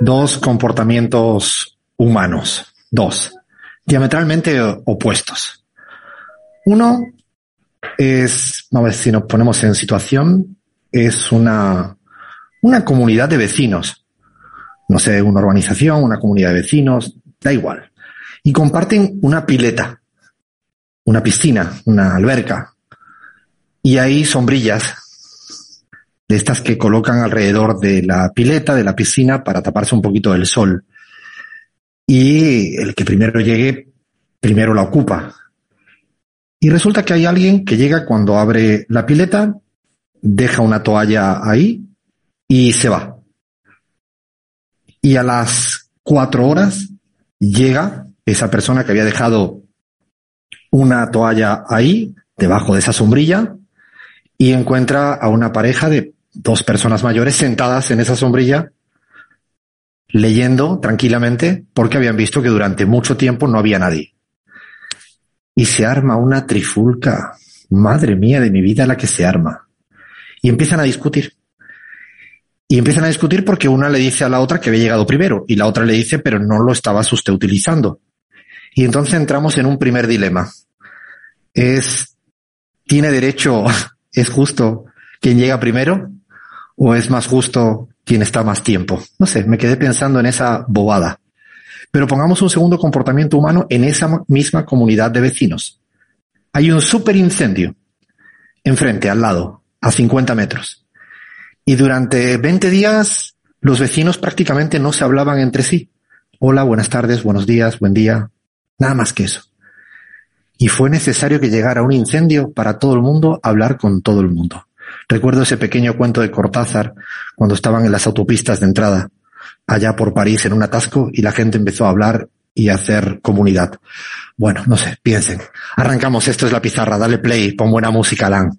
dos comportamientos humanos, dos, diametralmente opuestos. Uno es, a ver si nos ponemos en situación, es una, una comunidad de vecinos. No sé, una urbanización, una comunidad de vecinos, da igual. Y comparten una pileta, una piscina, una alberca. Y hay sombrillas de estas que colocan alrededor de la pileta, de la piscina, para taparse un poquito del sol. Y el que primero llegue, primero la ocupa. Y resulta que hay alguien que llega cuando abre la pileta, deja una toalla ahí y se va. Y a las cuatro horas llega esa persona que había dejado una toalla ahí, debajo de esa sombrilla, y encuentra a una pareja de dos personas mayores sentadas en esa sombrilla, leyendo tranquilamente, porque habían visto que durante mucho tiempo no había nadie y se arma una trifulca. Madre mía de mi vida la que se arma. Y empiezan a discutir. Y empiezan a discutir porque una le dice a la otra que había llegado primero y la otra le dice pero no lo estabas usted utilizando. Y entonces entramos en un primer dilema. Es, ¿tiene derecho, es justo quien llega primero? ¿O es más justo quien está más tiempo? No sé, me quedé pensando en esa bobada. Pero pongamos un segundo comportamiento humano en esa misma comunidad de vecinos. Hay un super incendio enfrente, al lado, a 50 metros. Y durante 20 días los vecinos prácticamente no se hablaban entre sí. Hola, buenas tardes, buenos días, buen día. Nada más que eso. Y fue necesario que llegara un incendio para todo el mundo hablar con todo el mundo. Recuerdo ese pequeño cuento de Cortázar cuando estaban en las autopistas de entrada allá por París en un atasco y la gente empezó a hablar y a hacer comunidad. Bueno, no sé, piensen. Arrancamos, esto es la pizarra, dale play, pon buena música, Alan.